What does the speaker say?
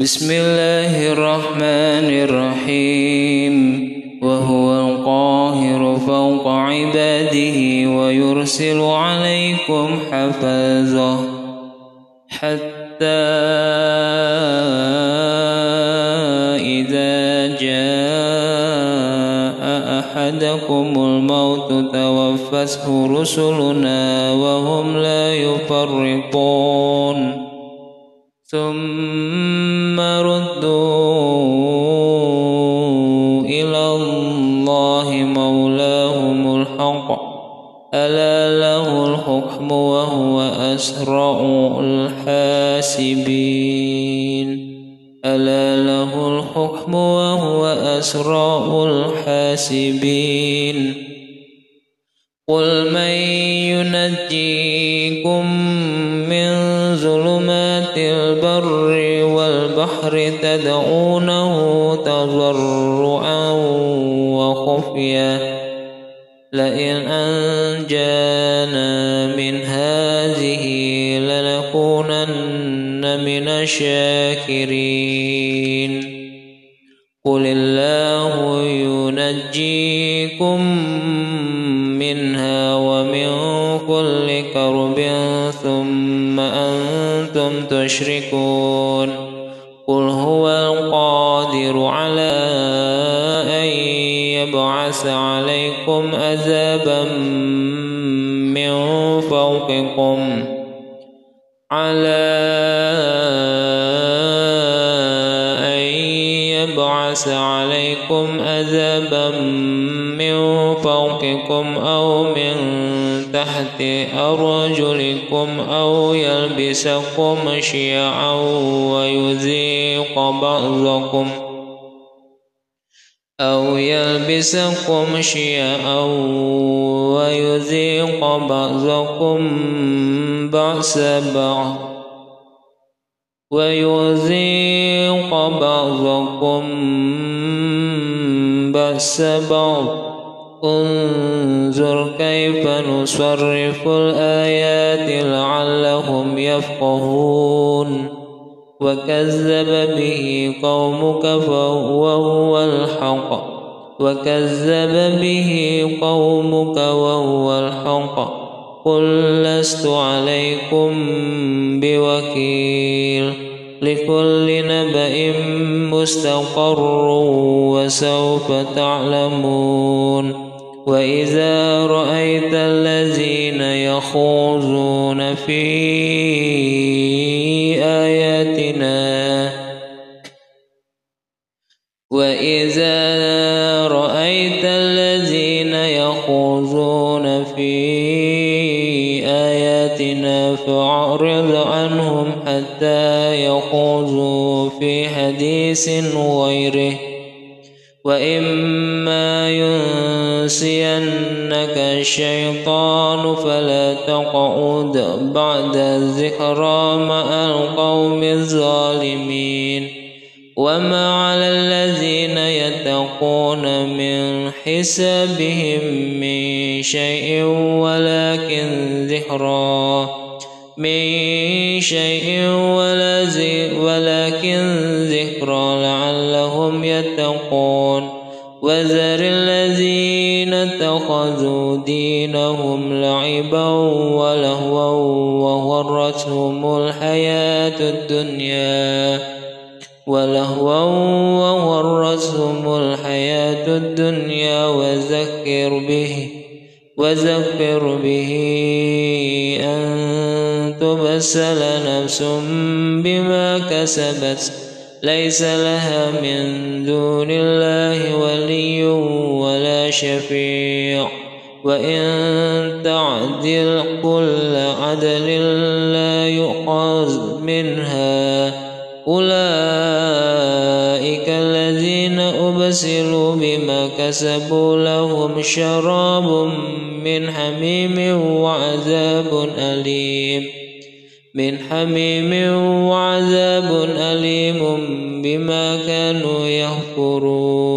بسم الله الرحمن الرحيم وهو القاهر فوق عباده ويرسل عليكم حفاظه حتى إذا جاء أحدكم الموت توفته رسلنا وهم لا يفرطون ثم ردوا إلى الله مولاهم الحق ألا له الحكم وهو أسرع الحاسبين. ألا له الحكم وهو أسرع الحاسبين. قل من ينجيكم والبحر تدعونه تضرعا وخفيا. لئن أنجانا من هذه لنكونن من الشاكرين. قل الله ينجيكم منها ومن كل كرب ثم أنتم تشركون. قل هو القادر على أن يبعث عليكم عذابا من فوقكم على يبعث عليكم عذابا من فوقكم أو من تحت أرجلكم أو يلبسكم شيعا ويذيق بعضكم أو يلبسكم شيعا ويذيق بعضكم بأس بعض ويذيق بعضكم بأس بعض انظر كيف نصرف الآيات لعلهم يفقهون. وكذب به قومك فهو هو الحق. وكذب به قومك وهو الحق. قل لست عليكم بوكيل. لكل نبأ مستقر وسوف تعلمون وإذا رأيت الذين يخوضون في آياتنا وإذا رأيت الذين يخوضون في آياتنا فأعرض عنهم حتى يخوضوا حديث غيره. وإما ينسينك الشيطان فلا تقعد بعد الذكرى مع القوم الظالمين. وما على الذين يتقون من حسابهم من شيء ولكن ذكرى من شيء ولا ولكن ذكرى لعلهم يتقون وذر الذين اتخذوا دينهم لعبا ولهوا وغرتهم الحياة الدنيا ولهوا وغرتهم الحياة الدنيا وذكر به وذكر به أن تبسل نفس بما كسبت ليس لها من دون الله ولي ولا شفيع. وإن تعدل كل عدل لا يؤخذ منها. أولئك الذين أبسلوا بما كسبوا لهم شراب من حميم وعذاب أليم. من حميم وعذاب أليم بما كانوا يهفرون